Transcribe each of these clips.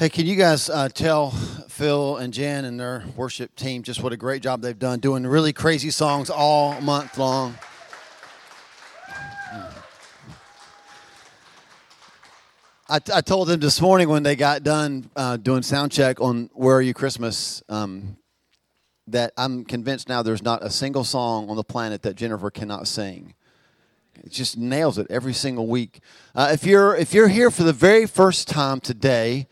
Hey, can you guys uh, tell Phil and Jen and their worship team just what a great job they've done doing really crazy songs all month long? I, I told them this morning when they got done uh, doing sound check on "Where Are You Christmas" um, that I'm convinced now there's not a single song on the planet that Jennifer cannot sing. It just nails it every single week. Uh, if you're if you're here for the very first time today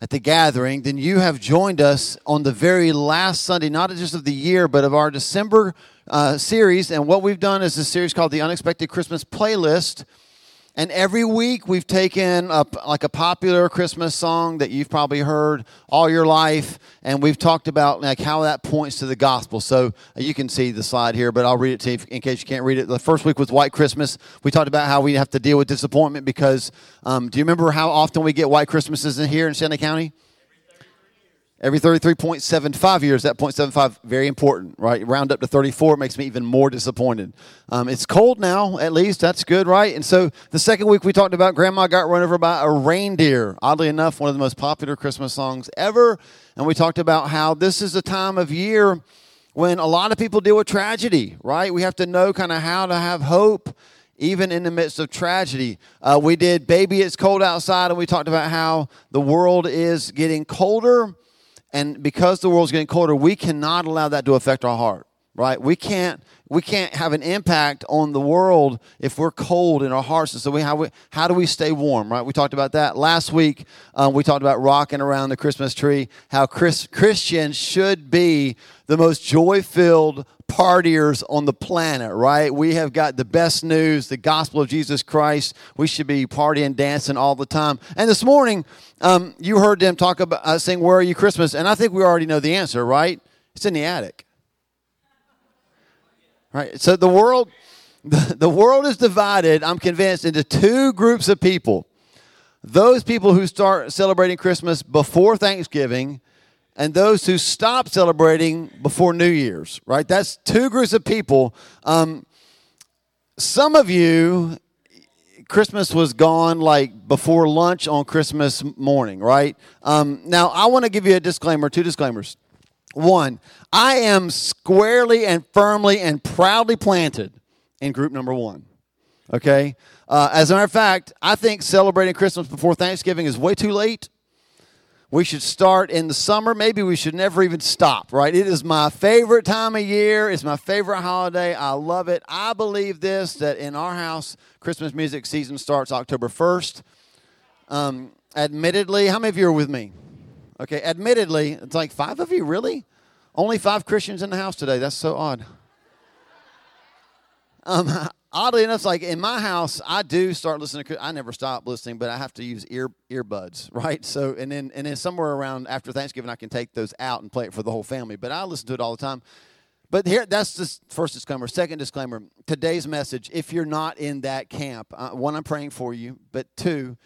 at the gathering, then you have joined us on the very last Sunday, not just of the year, but of our December uh, series. And what we've done is a series called the Unexpected Christmas Playlist and every week we've taken a, like a popular Christmas song that you've probably heard all your life, and we've talked about like how that points to the gospel. So uh, you can see the slide here, but I'll read it to you in case you can't read it. The first week was White Christmas. We talked about how we have to deal with disappointment because um, do you remember how often we get White Christmases in here in Santa County? Every 33.75 years, that 0.75, very important, right? Round up to 34 makes me even more disappointed. Um, it's cold now, at least. That's good, right? And so the second week we talked about Grandma Got Run Over by a Reindeer. Oddly enough, one of the most popular Christmas songs ever. And we talked about how this is a time of year when a lot of people deal with tragedy, right? We have to know kind of how to have hope even in the midst of tragedy. Uh, we did Baby It's Cold Outside, and we talked about how the world is getting colder and because the world's getting colder, we cannot allow that to affect our heart, right? We can't we can't have an impact on the world if we're cold in our hearts. And so we how we how do we stay warm, right? We talked about that last week. Um, we talked about rocking around the Christmas tree. How Chris, Christians should be the most joy filled partiers on the planet, right? We have got the best news, the gospel of Jesus Christ. We should be partying, dancing all the time. And this morning, um, you heard them talk about uh, saying, "Where are you, Christmas?" And I think we already know the answer, right? It's in the attic. Right. So the world, the, the world is divided. I'm convinced into two groups of people: those people who start celebrating Christmas before Thanksgiving and those who stop celebrating before New Year's, right? That's two groups of people. Um, some of you, Christmas was gone like before lunch on Christmas morning, right? Um, now, I want to give you a disclaimer, two disclaimers. One, I am squarely and firmly and proudly planted in group number one, okay? Uh, as a matter of fact, I think celebrating Christmas before Thanksgiving is way too late we should start in the summer. Maybe we should never even stop, right? It is my favorite time of year. It's my favorite holiday. I love it. I believe this that in our house, Christmas music season starts October 1st. Um, admittedly, how many of you are with me? Okay, admittedly, it's like five of you, really? Only five Christians in the house today. That's so odd. Um, oddly enough, like in my house, I do start listening to. I never stop listening, but I have to use ear earbuds, right? So, and then and then somewhere around after Thanksgiving, I can take those out and play it for the whole family. But I listen to it all the time. But here, that's the first disclaimer. Second disclaimer: today's message. If you're not in that camp, uh, one, I'm praying for you. But two,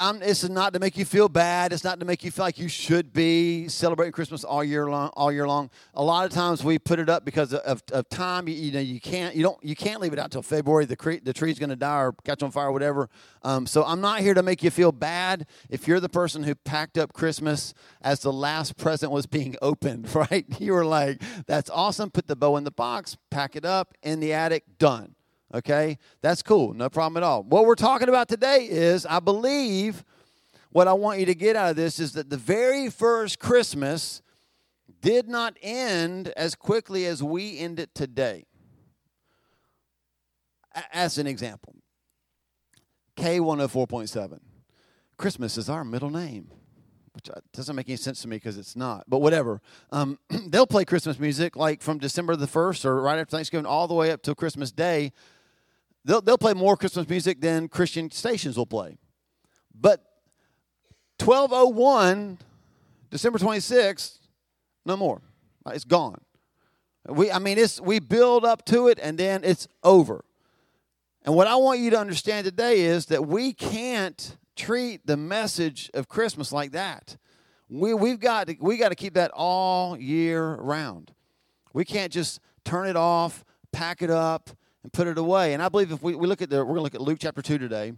I'm, this is not to make you feel bad. It's not to make you feel like you should be celebrating Christmas all year long. All year long. A lot of times we put it up because of, of time. You, you, know, you can't you don't you can't leave it out until February. The cre- the tree's going to die or catch on fire or whatever. Um, so I'm not here to make you feel bad. If you're the person who packed up Christmas as the last present was being opened, right? You were like, "That's awesome." Put the bow in the box, pack it up in the attic, done. Okay? That's cool. No problem at all. What we're talking about today is, I believe, what I want you to get out of this is that the very first Christmas did not end as quickly as we end it today. As an example, K104.7. Christmas is our middle name, which uh, doesn't make any sense to me because it's not, but whatever. Um, they'll play Christmas music like from December the 1st or right after Thanksgiving all the way up till Christmas Day They'll, they'll play more Christmas music than Christian stations will play. But 1201, December 26th, no more. It's gone. We, I mean, it's, we build up to it and then it's over. And what I want you to understand today is that we can't treat the message of Christmas like that. We, we've got to, we got to keep that all year round. We can't just turn it off, pack it up, and put it away. And I believe if we, we look at the, we're going to look at Luke chapter 2 today.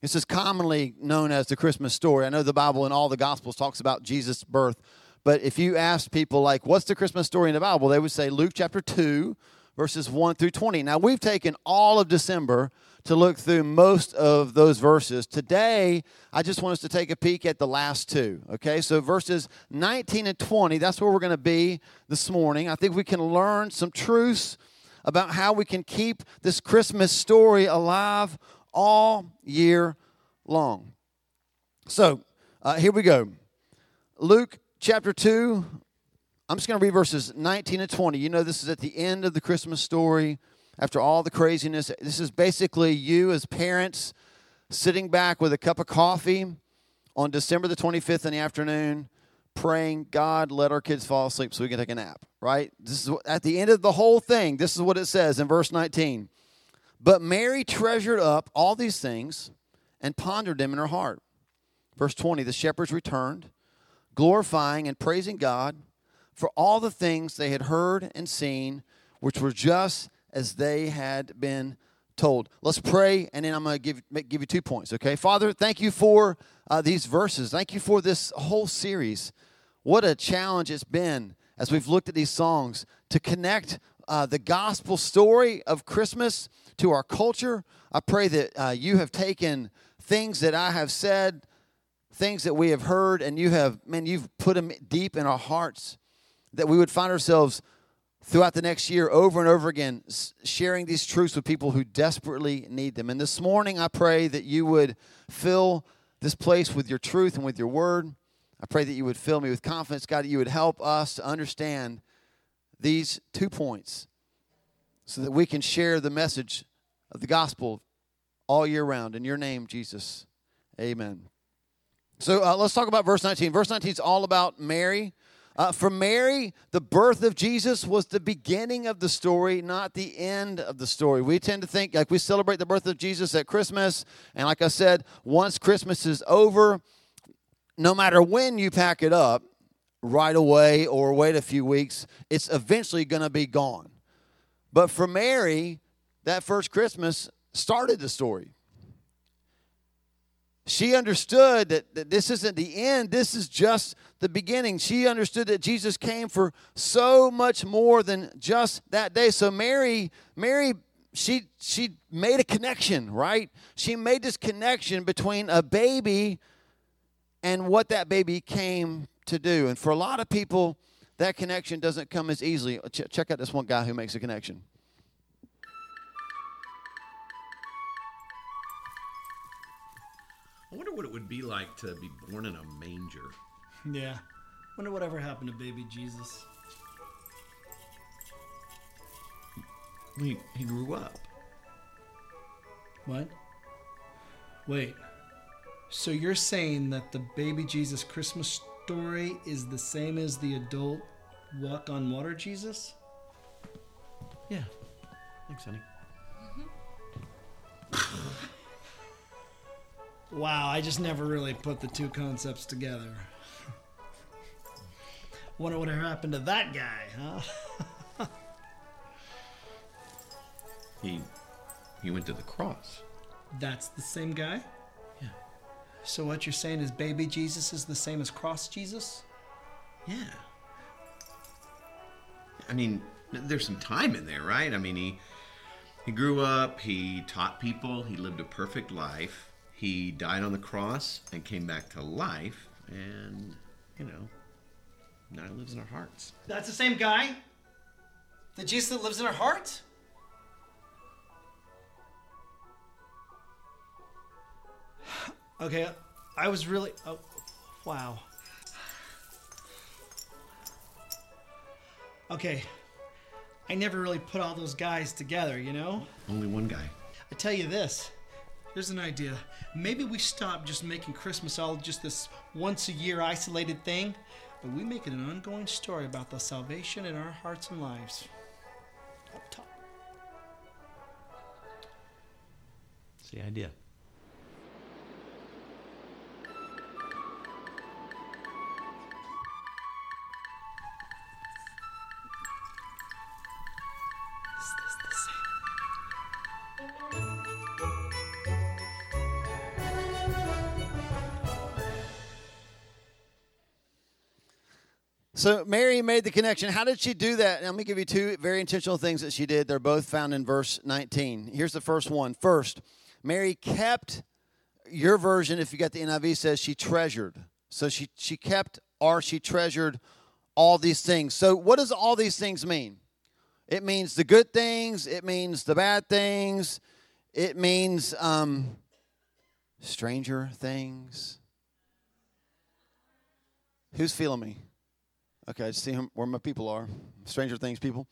This is commonly known as the Christmas story. I know the Bible and all the Gospels talks about Jesus' birth, but if you ask people like, "What's the Christmas story in the Bible?" they would say Luke chapter two, verses one through twenty. Now we've taken all of December to look through most of those verses. Today, I just want us to take a peek at the last two. Okay, so verses 19 and 20, that's where we're going to be this morning. I think we can learn some truths about how we can keep this Christmas story alive all year long. So, uh, here we go. Luke chapter 2, I'm just going to read verses 19 and 20. You know, this is at the end of the Christmas story after all the craziness. This is basically you as parents sitting back with a cup of coffee on December the 25th in the afternoon, praying, God, let our kids fall asleep so we can take a nap, right? This is what, at the end of the whole thing, this is what it says in verse 19. But Mary treasured up all these things and pondered them in her heart. Verse 20 The shepherds returned, glorifying and praising God for all the things they had heard and seen, which were just as they had been told. Let's pray, and then I'm going to give, give you two points, okay? Father, thank you for uh, these verses. Thank you for this whole series. What a challenge it's been as we've looked at these songs to connect uh, the gospel story of Christmas to our culture. I pray that uh, you have taken things that I have said, things that we have heard, and you have, man, you've put them deep in our hearts that we would find ourselves throughout the next year over and over again sharing these truths with people who desperately need them. And this morning, I pray that you would fill this place with your truth and with your word. I pray that you would fill me with confidence, God, that you would help us to understand these two points so that we can share the message of the gospel all year round. In your name, Jesus. Amen. So uh, let's talk about verse 19. Verse 19 is all about Mary uh, for Mary, the birth of Jesus was the beginning of the story, not the end of the story. We tend to think like we celebrate the birth of Jesus at Christmas, and like I said, once Christmas is over, no matter when you pack it up, right away or wait a few weeks, it's eventually going to be gone. But for Mary, that first Christmas started the story. She understood that, that this isn't the end, this is just the beginning. She understood that Jesus came for so much more than just that day. So Mary, Mary, she she made a connection, right? She made this connection between a baby and what that baby came to do. And for a lot of people, that connection doesn't come as easily. Ch- check out this one guy who makes a connection. I wonder what it would be like to be born in a manger. Yeah. Wonder whatever happened to baby Jesus. He, he grew up. What? Wait. So you're saying that the baby Jesus Christmas story is the same as the adult walk on water Jesus? Yeah. Thanks, honey. Mm-hmm. Wow, I just never really put the two concepts together. Wonder what happened to that guy, huh? he he went to the cross. That's the same guy? Yeah. So what you're saying is baby Jesus is the same as cross Jesus? Yeah. I mean, there's some time in there, right? I mean, he he grew up, he taught people, he lived a perfect life he died on the cross and came back to life, and, you know, now he lives in our hearts. That's the same guy? The Jesus that lives in our hearts? Okay, I was really. Oh, wow. Okay, I never really put all those guys together, you know? Only one guy. I tell you this Here's an idea. Maybe we stop just making Christmas all just this once a year isolated thing, but we make it an ongoing story about the salvation in our hearts and lives. Up top. It's the idea. So Mary made the connection. How did she do that? Let me give you two very intentional things that she did. They're both found in verse 19. Here's the first one. First, Mary kept your version, if you got the NIV, says she treasured. So she she kept or she treasured all these things. So what does all these things mean? It means the good things. It means the bad things. It means um, stranger things. Who's feeling me? Okay, I see where my people are. Stranger things, people.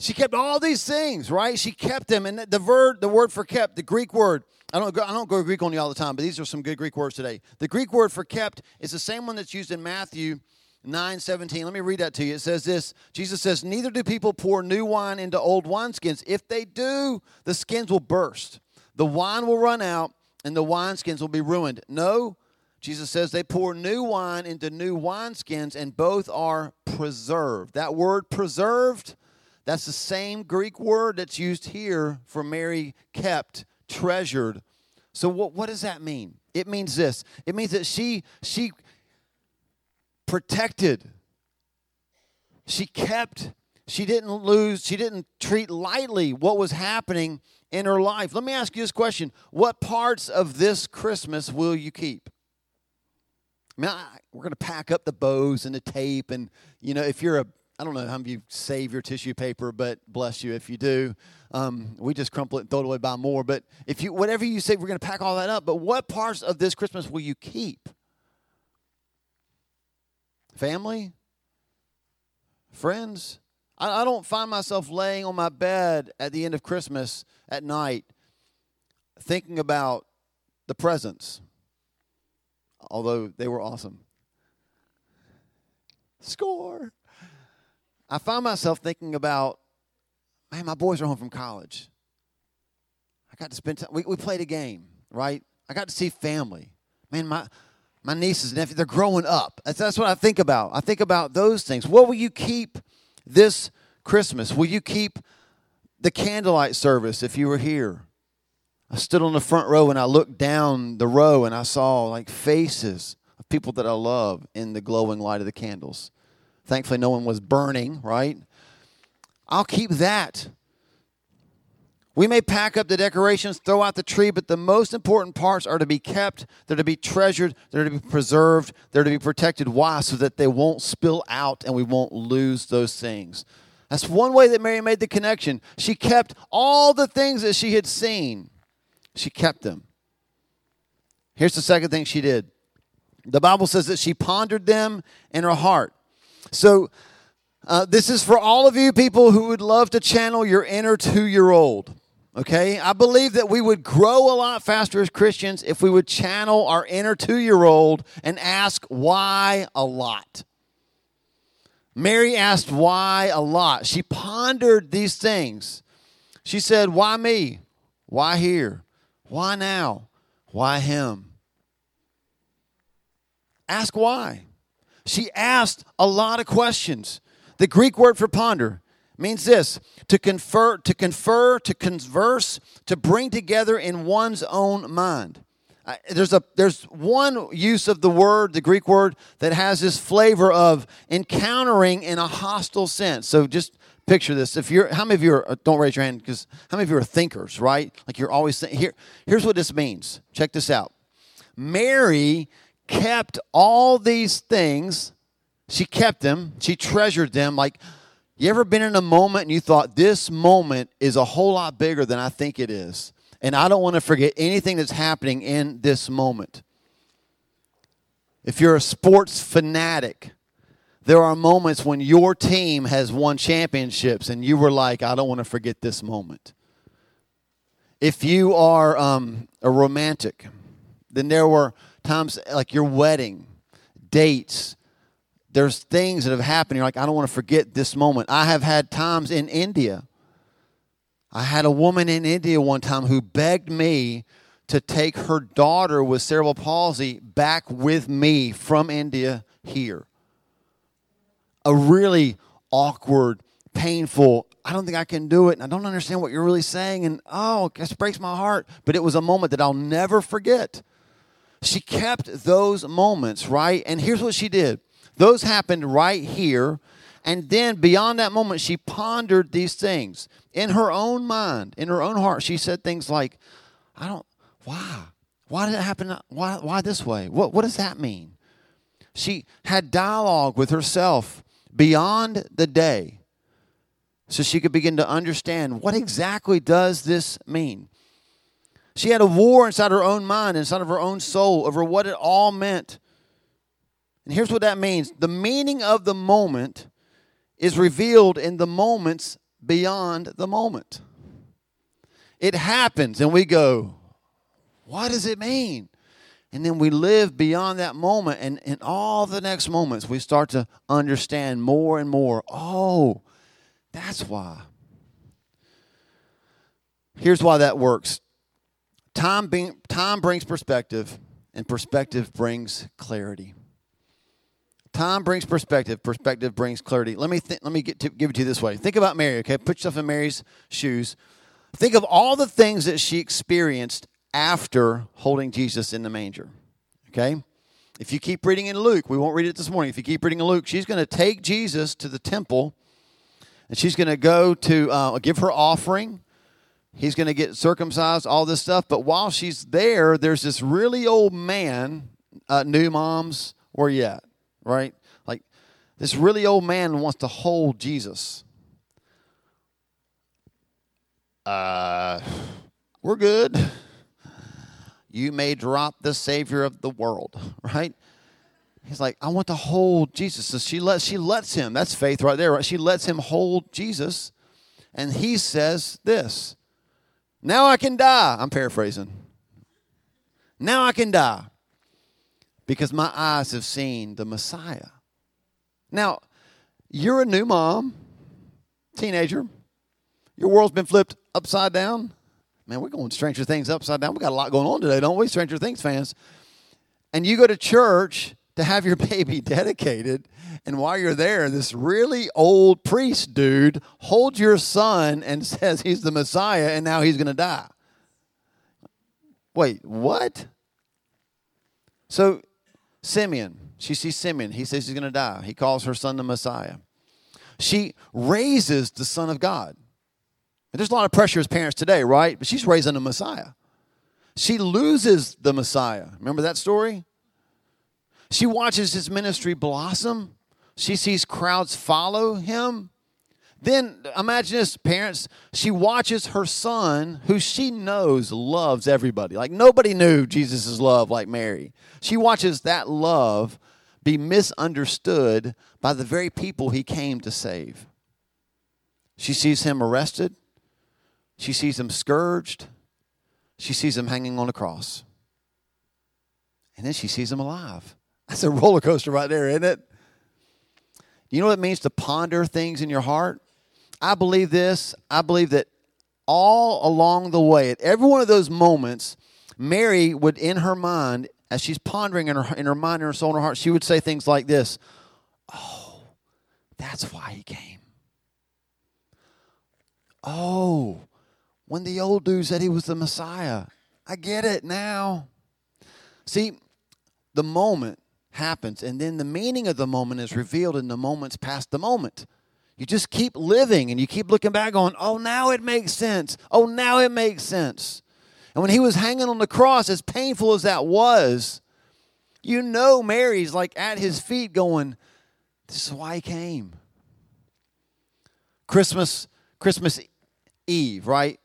She kept all these things, right? She kept them, and the word, the word for kept, the Greek word. I don't go, I don't go Greek on you all the time, but these are some good Greek words today. The Greek word for kept is the same one that's used in Matthew 9 17. Let me read that to you. It says this Jesus says, Neither do people pour new wine into old wineskins. If they do, the skins will burst, the wine will run out, and the wineskins will be ruined. No, Jesus says they pour new wine into new wineskins, and both are preserved. That word preserved, that's the same Greek word that's used here for Mary kept, treasured. So what, what does that mean? It means this. It means that she she protected. She kept, she didn't lose, she didn't treat lightly what was happening in her life. Let me ask you this question What parts of this Christmas will you keep? I mean, I, we're going to pack up the bows and the tape, and you know, if you're a I don't know how many of you save your tissue paper, but bless you if you do. Um, we just crumple it and throw it away, buy more. But if you, whatever you say, we're going to pack all that up. But what parts of this Christmas will you keep? Family? Friends? I, I don't find myself laying on my bed at the end of Christmas at night thinking about the presents, although they were awesome. Score. I find myself thinking about, man, my boys are home from college. I got to spend time. We, we played a game, right? I got to see family. Man, my my nieces and nephews, they're growing up. That's, that's what I think about. I think about those things. What will you keep this Christmas? Will you keep the candlelight service if you were here? I stood on the front row and I looked down the row and I saw like faces of people that I love in the glowing light of the candles. Thankfully, no one was burning, right? I'll keep that. We may pack up the decorations, throw out the tree, but the most important parts are to be kept, they're to be treasured, they're to be preserved, they're to be protected. Why? So that they won't spill out and we won't lose those things. That's one way that Mary made the connection. She kept all the things that she had seen, she kept them. Here's the second thing she did the Bible says that she pondered them in her heart. So, uh, this is for all of you people who would love to channel your inner two year old. Okay? I believe that we would grow a lot faster as Christians if we would channel our inner two year old and ask why a lot. Mary asked why a lot. She pondered these things. She said, Why me? Why here? Why now? Why him? Ask why. She asked a lot of questions. The Greek word for ponder means this to confer, to confer, to converse, to bring together in one's own mind. There's a there's one use of the word, the Greek word, that has this flavor of encountering in a hostile sense. So just picture this. If you're, how many of you are? Uh, don't raise your hand because how many of you are thinkers, right? Like you're always th- here. Here's what this means. Check this out. Mary kept all these things. She kept them. She treasured them. Like you ever been in a moment and you thought, this moment is a whole lot bigger than I think it is? And I don't want to forget anything that's happening in this moment. If you're a sports fanatic, there are moments when your team has won championships and you were like, I don't want to forget this moment. If you are um, a romantic, then there were times like your wedding, dates, there's things that have happened. You're like, I don't want to forget this moment. I have had times in India. I had a woman in India one time who begged me to take her daughter with cerebral palsy back with me from India here. A really awkward, painful, I don't think I can do it, and I don't understand what you're really saying, and oh, this breaks my heart. But it was a moment that I'll never forget. She kept those moments, right? And here's what she did Those happened right here. And then beyond that moment, she pondered these things in her own mind, in her own heart. She said things like, I don't, why? Why did it happen? Why, why this way? What, what does that mean? She had dialogue with herself beyond the day so she could begin to understand what exactly does this mean. She had a war inside her own mind, inside of her own soul, over what it all meant. And here's what that means the meaning of the moment is revealed in the moments beyond the moment. It happens, and we go, What does it mean? And then we live beyond that moment, and in all the next moments, we start to understand more and more. Oh, that's why. Here's why that works time, being, time brings perspective, and perspective brings clarity. Time brings perspective. Perspective brings clarity. Let me th- let me get to, give it to you this way. Think about Mary. Okay, put yourself in Mary's shoes. Think of all the things that she experienced after holding Jesus in the manger. Okay, if you keep reading in Luke, we won't read it this morning. If you keep reading in Luke, she's going to take Jesus to the temple, and she's going to go to uh, give her offering. He's going to get circumcised, all this stuff. But while she's there, there's this really old man. Uh, new moms, where you at? right? Like this really old man wants to hold Jesus. Uh, we're good. You may drop the Savior of the world, right? He's like, I want to hold Jesus. So she lets she lets him. That's faith right there, right? She lets him hold Jesus, and he says this. Now I can die. I'm paraphrasing. Now I can die because my eyes have seen the Messiah. Now, you're a new mom, teenager. Your world's been flipped upside down. Man, we're going Stranger Things upside down. We got a lot going on today, don't we, Stranger Things fans? And you go to church to have your baby dedicated, and while you're there, this really old priest dude holds your son and says he's the Messiah, and now he's going to die. Wait, what? So Simeon, she sees Simeon. He says he's going to die. He calls her son the Messiah. She raises the Son of God. And there's a lot of pressure as parents today, right? But she's raising a Messiah. She loses the Messiah. Remember that story? She watches his ministry blossom. She sees crowds follow him. Then imagine this, parents. She watches her son, who she knows loves everybody. Like nobody knew Jesus' love like Mary. She watches that love be misunderstood by the very people he came to save. She sees him arrested. She sees him scourged. She sees him hanging on a cross. And then she sees him alive. That's a roller coaster right there, isn't it? You know what it means to ponder things in your heart? I believe this. I believe that all along the way, at every one of those moments, Mary would, in her mind, as she's pondering in her, in her mind, in her soul, in her heart, she would say things like this Oh, that's why he came. Oh, when the old dude said he was the Messiah, I get it now. See, the moment happens, and then the meaning of the moment is revealed in the moments past the moment. You just keep living and you keep looking back on, oh, now it makes sense. Oh, now it makes sense. And when he was hanging on the cross, as painful as that was, you know Mary's like at his feet going, This is why he came. Christmas, Christmas Eve, right?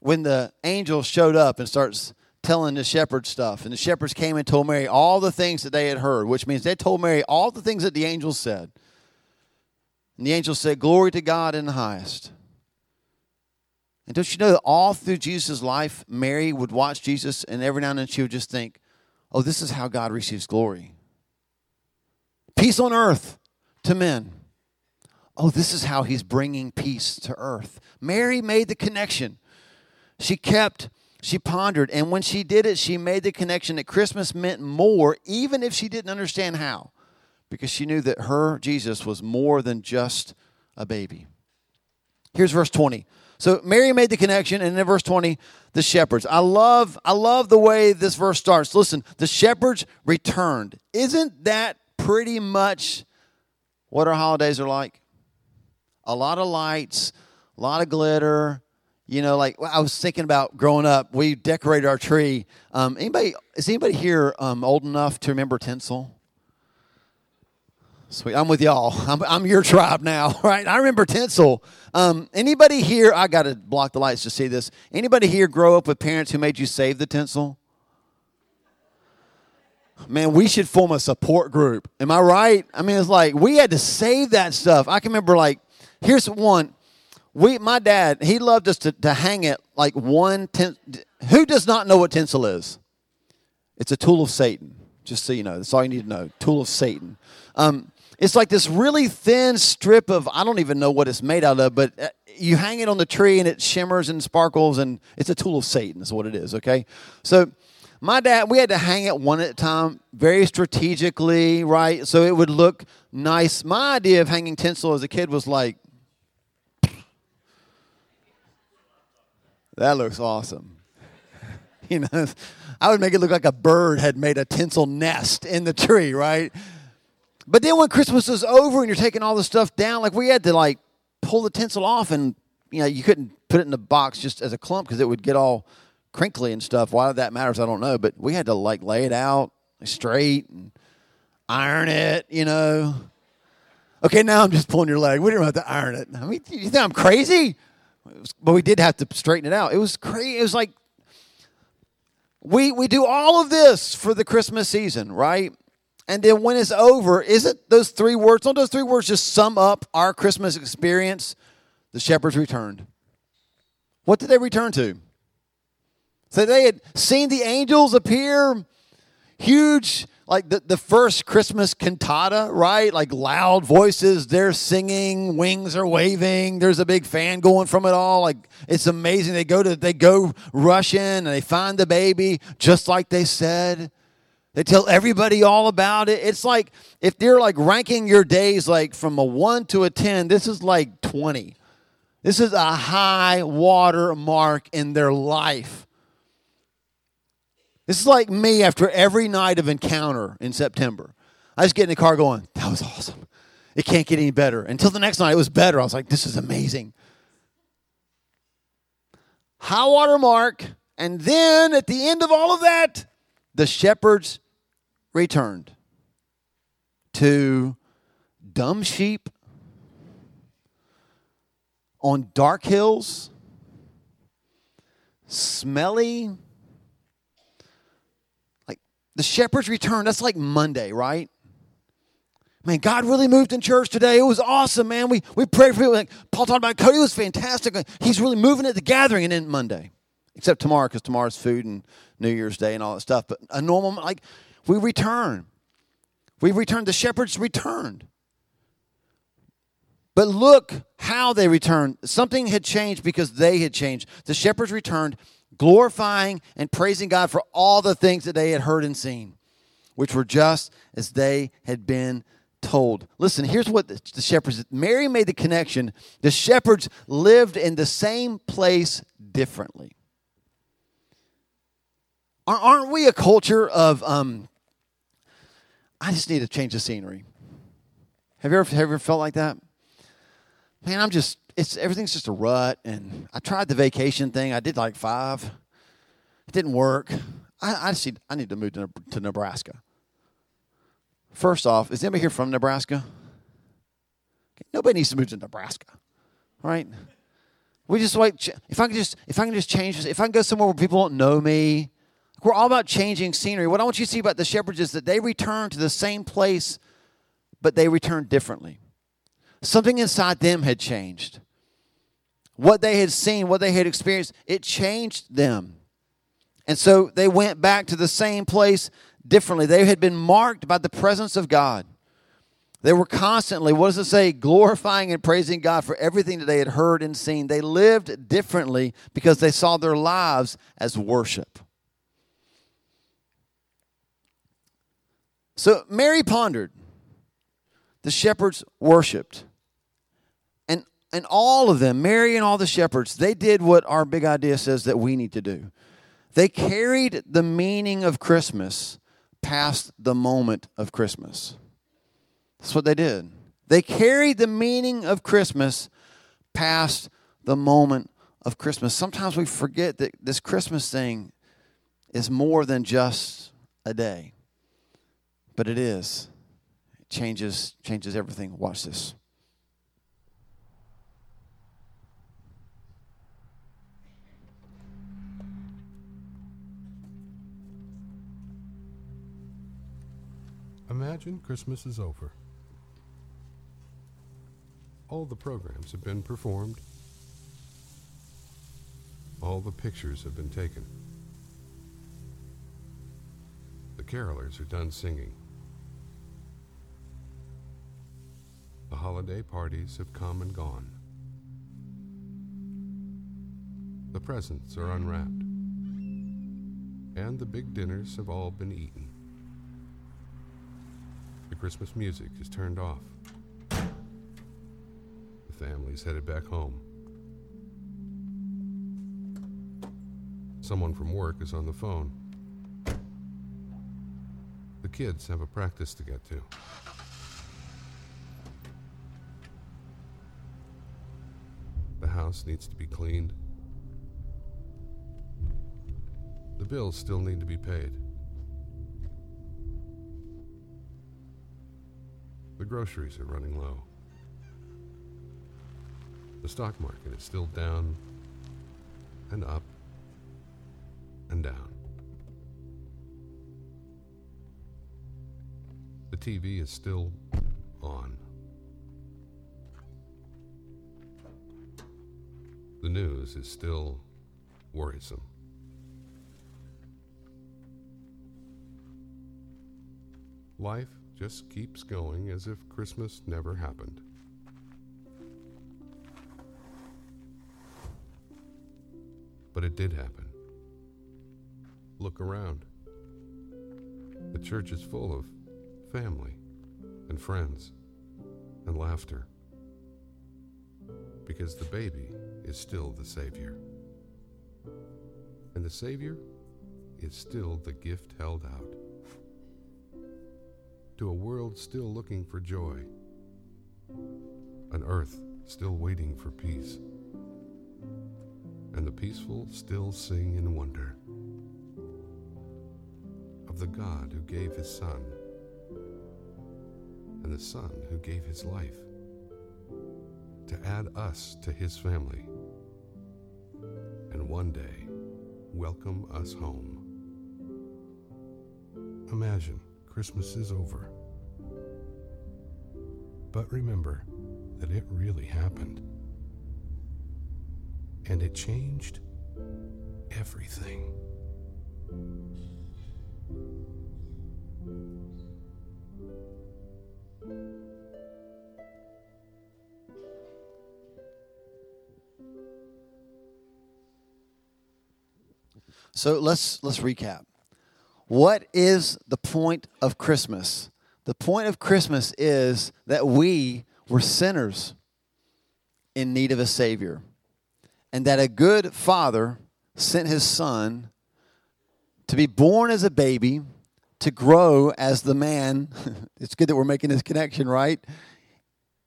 When the angel showed up and starts telling the shepherds stuff, and the shepherds came and told Mary all the things that they had heard, which means they told Mary all the things that the angel said. And the angel said, Glory to God in the highest. And don't you know that all through Jesus' life, Mary would watch Jesus, and every now and then she would just think, Oh, this is how God receives glory. Peace on earth to men. Oh, this is how he's bringing peace to earth. Mary made the connection. She kept, she pondered, and when she did it, she made the connection that Christmas meant more, even if she didn't understand how because she knew that her Jesus was more than just a baby. Here's verse 20. So Mary made the connection, and in verse 20, the shepherds. I love, I love the way this verse starts. Listen, the shepherds returned. Isn't that pretty much what our holidays are like? A lot of lights, a lot of glitter. You know, like I was thinking about growing up, we decorated our tree. Um, anybody is anybody here um, old enough to remember tinsel? Sweet, I'm with y'all. I'm, I'm your tribe now, right? I remember tinsel. Um, anybody here? I got to block the lights to see this. Anybody here grow up with parents who made you save the tinsel? Man, we should form a support group. Am I right? I mean, it's like we had to save that stuff. I can remember, like, here's one. We, my dad, he loved us to, to hang it like one ten, who does not know what tinsel is? It's a tool of Satan. Just so you know, that's all you need to know. Tool of Satan. Um, it's like this really thin strip of I don't even know what it's made out of, but uh, you hang it on the tree and it shimmers and sparkles, and it's a tool of Satan. Is what it is. Okay, so my dad, we had to hang it one at a time, very strategically, right? So it would look nice. My idea of hanging tinsel as a kid was like, that looks awesome. you know, I would make it look like a bird had made a tinsel nest in the tree, right? But then when Christmas was over and you're taking all the stuff down, like we had to like pull the tinsel off and you know, you couldn't put it in the box just as a clump because it would get all crinkly and stuff. Why that matters, I don't know. But we had to like lay it out straight and iron it, you know. Okay, now I'm just pulling your leg. We didn't have to iron it. I mean, you think I'm crazy? But we did have to straighten it out. It was crazy. It was like we we do all of this for the Christmas season, right? And then when it's over, isn't those three words, don't those three words just sum up our Christmas experience? The shepherds returned. What did they return to? So they had seen the angels appear, huge, like the, the first Christmas cantata, right? Like loud voices, they're singing, wings are waving, there's a big fan going from it all. Like it's amazing. They go to they go rush in and they find the baby just like they said. They tell everybody all about it. It's like if they're like ranking your days like from a 1 to a 10, this is like 20. This is a high water mark in their life. This is like me after every night of encounter in September. I just get in the car going, that was awesome. It can't get any better. Until the next night, it was better. I was like, this is amazing. High water mark. And then at the end of all of that, the shepherds returned to dumb sheep on dark hills, smelly. The shepherds returned. That's like Monday, right? Man, God really moved in church today. It was awesome, man. We, we prayed for people. Like Paul talked about Cody was fantastic. He's really moving at the gathering. And then Monday, except tomorrow because tomorrow's food and New Year's Day and all that stuff. But a normal, like, we return. We returned. The shepherds returned. But look how they returned. Something had changed because they had changed. The shepherds returned, glorifying and praising God for all the things that they had heard and seen, which were just as they had been told. Listen, here's what the shepherds, Mary made the connection. The shepherds lived in the same place differently. Aren't we a culture of, um, I just need to change the scenery? Have you ever, have you ever felt like that? Man, I'm just, it's everything's just a rut. And I tried the vacation thing. I did like five. It didn't work. I, I need, I need to move to, to Nebraska. First off, is anybody here from Nebraska? Okay, Nobody needs to move to Nebraska, right? We just like if I can just if I can just change this, if I can go somewhere where people don't know me, we're all about changing scenery. What I want you to see about the shepherds is that they return to the same place, but they return differently. Something inside them had changed. What they had seen, what they had experienced, it changed them. And so they went back to the same place differently. They had been marked by the presence of God. They were constantly, what does it say, glorifying and praising God for everything that they had heard and seen. They lived differently because they saw their lives as worship. So Mary pondered. The shepherds worshiped. And, all of them, Mary and all the shepherds, they did what our big idea says that we need to do. They carried the meaning of Christmas past the moment of Christmas. That's what they did. They carried the meaning of Christmas past the moment of Christmas. Sometimes we forget that this Christmas thing is more than just a day. But it is. It changes changes everything. Watch this. Imagine Christmas is over. All the programs have been performed. All the pictures have been taken. The carolers are done singing. The holiday parties have come and gone. The presents are unwrapped. And the big dinners have all been eaten. Christmas music is turned off. The family's headed back home. Someone from work is on the phone. The kids have a practice to get to. The house needs to be cleaned. The bills still need to be paid. Groceries are running low. The stock market is still down and up and down. The TV is still on. The news is still worrisome. Life just keeps going as if Christmas never happened. But it did happen. Look around. The church is full of family and friends and laughter because the baby is still the Savior. And the Savior is still the gift held out to a world still looking for joy, an earth still waiting for peace, and the peaceful still sing in wonder of the God who gave his Son, and the Son who gave his life to add us to his family, and one day welcome us home. Imagine Christmas is over. But remember that it really happened. And it changed everything. So let's let's recap. What is the point of Christmas? The point of Christmas is that we were sinners in need of a savior. And that a good father sent his son to be born as a baby, to grow as the man. it's good that we're making this connection, right?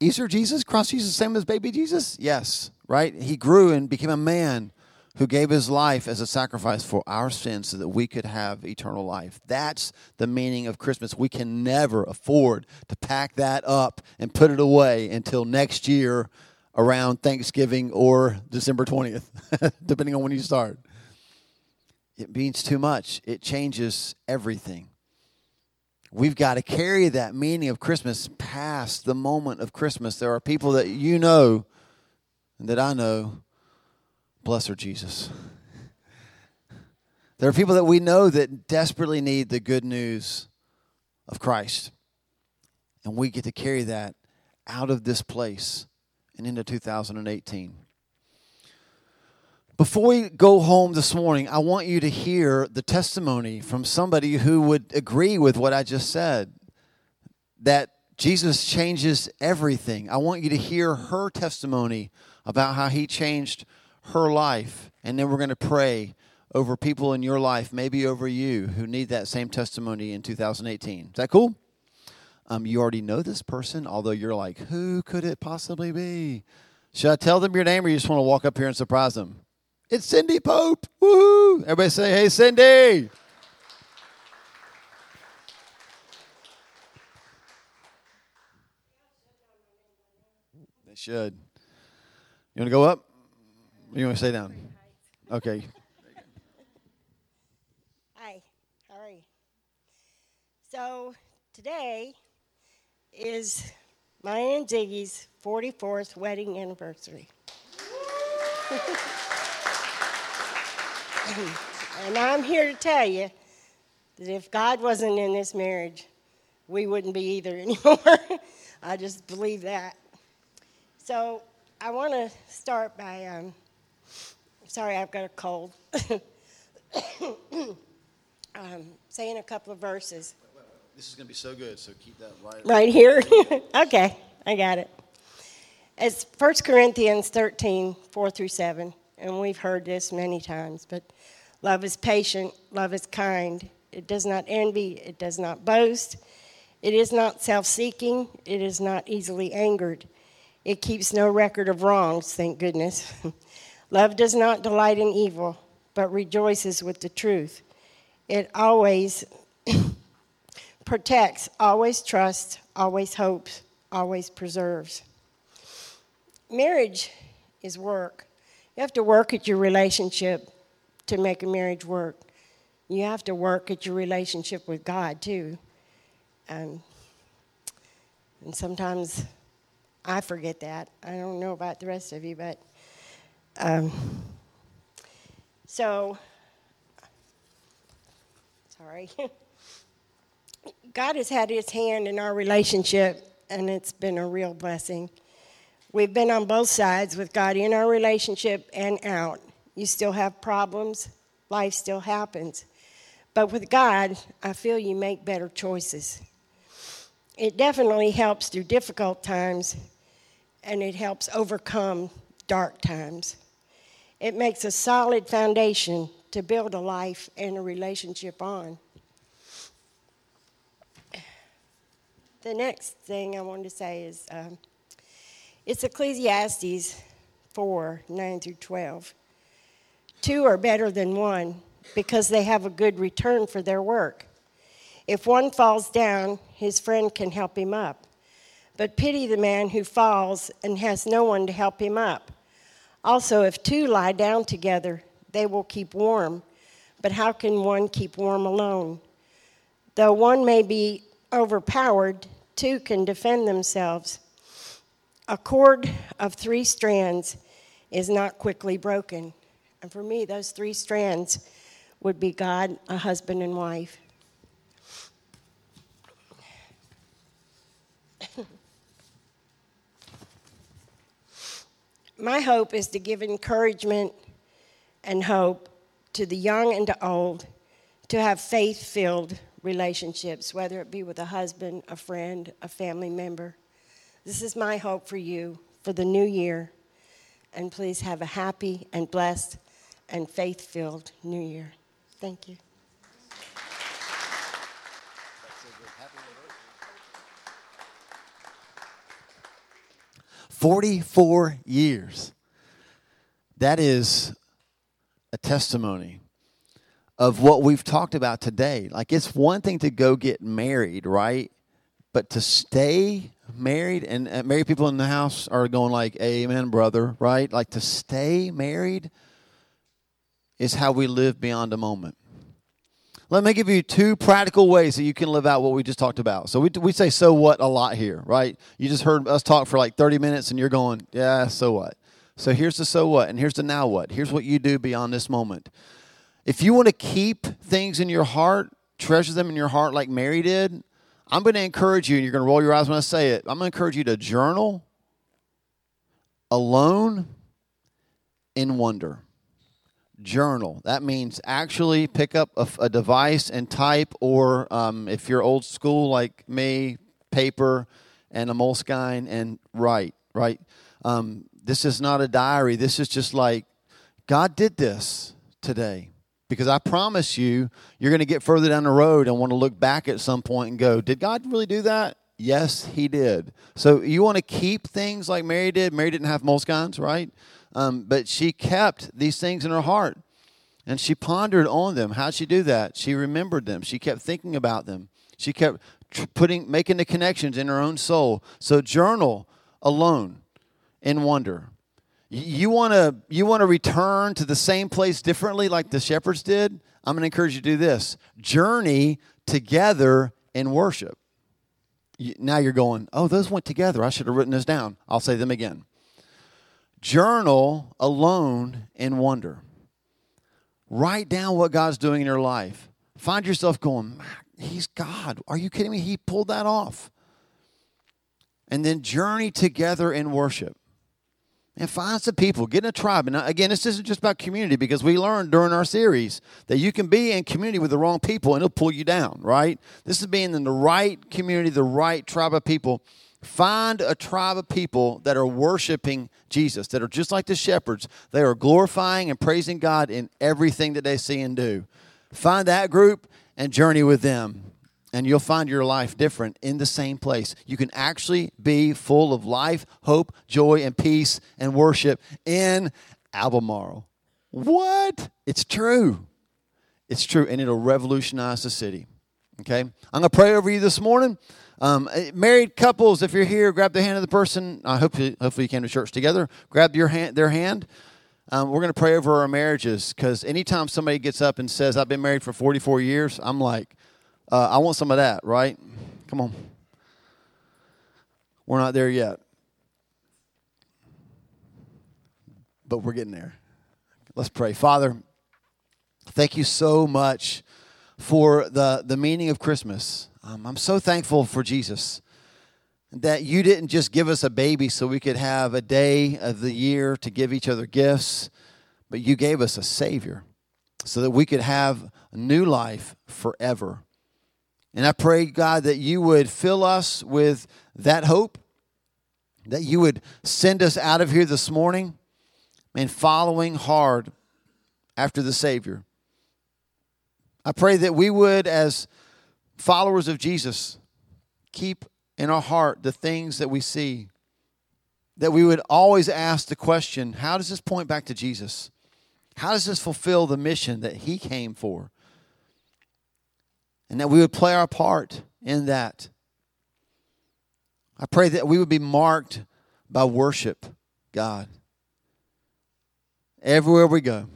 Easter Jesus, cross Jesus, same as baby Jesus? Yes, right? He grew and became a man who gave his life as a sacrifice for our sins so that we could have eternal life. That's the meaning of Christmas. We can never afford to pack that up and put it away until next year around Thanksgiving or December 20th, depending on when you start. It means too much, it changes everything. We've got to carry that meaning of Christmas past the moment of Christmas. There are people that you know and that I know Bless her, Jesus. There are people that we know that desperately need the good news of Christ. And we get to carry that out of this place and into 2018. Before we go home this morning, I want you to hear the testimony from somebody who would agree with what I just said that Jesus changes everything. I want you to hear her testimony about how he changed her life, and then we're going to pray over people in your life, maybe over you, who need that same testimony in 2018. Is that cool? Um, you already know this person, although you're like, who could it possibly be? Should I tell them your name or you just want to walk up here and surprise them? It's Cindy Pope. Woohoo! Everybody say, hey, Cindy. They should. You want to go up? You want to stay down? Okay. Hi, how are you? So today is my and Ziggy's 44th wedding anniversary. and I'm here to tell you that if God wasn't in this marriage, we wouldn't be either anymore. I just believe that. So I want to start by, um, sorry, I've got a cold. um, saying a couple of verses. This is going to be so good, so keep that right. Right here? okay, I got it. It's 1 Corinthians 13, 4 through 7, and we've heard this many times, but love is patient, love is kind. It does not envy, it does not boast, it is not self seeking, it is not easily angered. It keeps no record of wrongs, thank goodness. love does not delight in evil, but rejoices with the truth. It always protects, always trusts, always hopes, always preserves. Marriage is work. You have to work at your relationship to make a marriage work. You have to work at your relationship with God too. Um, and sometimes I forget that. I don't know about the rest of you, but um, so sorry. God has had his hand in our relationship, and it's been a real blessing. We've been on both sides with God in our relationship and out. You still have problems, life still happens. But with God, I feel you make better choices. It definitely helps through difficult times, and it helps overcome dark times. It makes a solid foundation to build a life and a relationship on. the next thing I wanted to say is um, it's Ecclesiastes 4 9 through 12. Two are better than one because they have a good return for their work. If one falls down, his friend can help him up. But pity the man who falls and has no one to help him up. Also, if two lie down together, they will keep warm. But how can one keep warm alone? Though one may be overpowered, two can defend themselves. A cord of three strands is not quickly broken. And for me, those three strands would be God, a husband, and wife. My hope is to give encouragement and hope to the young and to old to have faith filled relationships, whether it be with a husband, a friend, a family member. This is my hope for you for the new year. And please have a happy and blessed and faith filled new year. Thank you. Forty-four years. That is a testimony of what we've talked about today. Like it's one thing to go get married, right? But to stay married and married people in the house are going like, "Amen, brother," right? Like to stay married is how we live beyond a moment. Let me give you two practical ways that you can live out what we just talked about. So we, we say so what a lot here, right? You just heard us talk for like 30 minutes and you're going, yeah, so what? So here's the so what and here's the now what. Here's what you do beyond this moment. If you want to keep things in your heart, treasure them in your heart like Mary did, I'm going to encourage you, and you're going to roll your eyes when I say it. I'm going to encourage you to journal alone in wonder journal. That means actually pick up a, a device and type, or um, if you're old school like me, paper and a Moleskine and write, right? Um, this is not a diary. This is just like, God did this today. Because I promise you, you're going to get further down the road and want to look back at some point and go, Did God really do that? Yes, he did. So you want to keep things like Mary did. Mary didn't have moleskines, right? Um, but she kept these things in her heart. And she pondered on them. How'd she do that? She remembered them. She kept thinking about them. She kept putting, making the connections in her own soul. So journal alone in wonder. You want to you want to return to the same place differently, like the shepherds did. I'm going to encourage you to do this: journey together in worship. Now you're going, oh, those went together. I should have written this down. I'll say them again. Journal alone in wonder. Write down what God's doing in your life. Find yourself going, He's God. Are you kidding me? He pulled that off. And then journey together in worship. And find some people, get in a tribe. And uh, again, this isn't just about community because we learned during our series that you can be in community with the wrong people and it'll pull you down, right? This is being in the right community, the right tribe of people. Find a tribe of people that are worshiping Jesus, that are just like the shepherds. They are glorifying and praising God in everything that they see and do. Find that group and journey with them and you'll find your life different in the same place. You can actually be full of life, hope, joy, and peace and worship in Albemarle. What? It's true. It's true, and it'll revolutionize the city. Okay? I'm going to pray over you this morning. Um, eh, married couples, if you're here, grab the hand of the person. I hope you, hopefully you came to church together. Grab your hand, their hand. Um, we're going to pray over our marriages because anytime somebody gets up and says, I've been married for 44 years, I'm like, uh, I want some of that, right? Come on. We're not there yet. But we're getting there. Let's pray. Father, thank you so much for the, the meaning of Christmas. Um, I'm so thankful for Jesus that you didn't just give us a baby so we could have a day of the year to give each other gifts, but you gave us a Savior so that we could have a new life forever. And I pray, God, that you would fill us with that hope, that you would send us out of here this morning and following hard after the Savior. I pray that we would, as followers of Jesus, keep in our heart the things that we see. That we would always ask the question how does this point back to Jesus? How does this fulfill the mission that He came for? And that we would play our part in that. I pray that we would be marked by worship, God. Everywhere we go.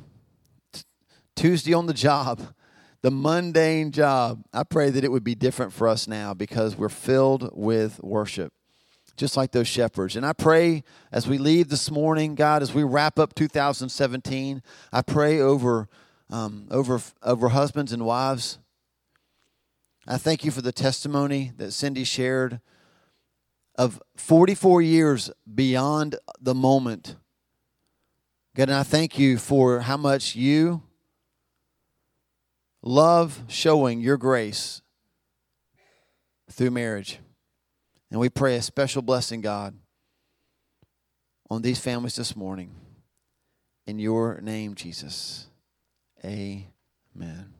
Tuesday on the job, the mundane job. I pray that it would be different for us now because we're filled with worship, just like those shepherds. And I pray as we leave this morning, God, as we wrap up 2017, I pray over um, over over husbands and wives I thank you for the testimony that Cindy shared of 44 years beyond the moment. God, and I thank you for how much you love showing your grace through marriage. And we pray a special blessing, God, on these families this morning. In your name, Jesus. Amen.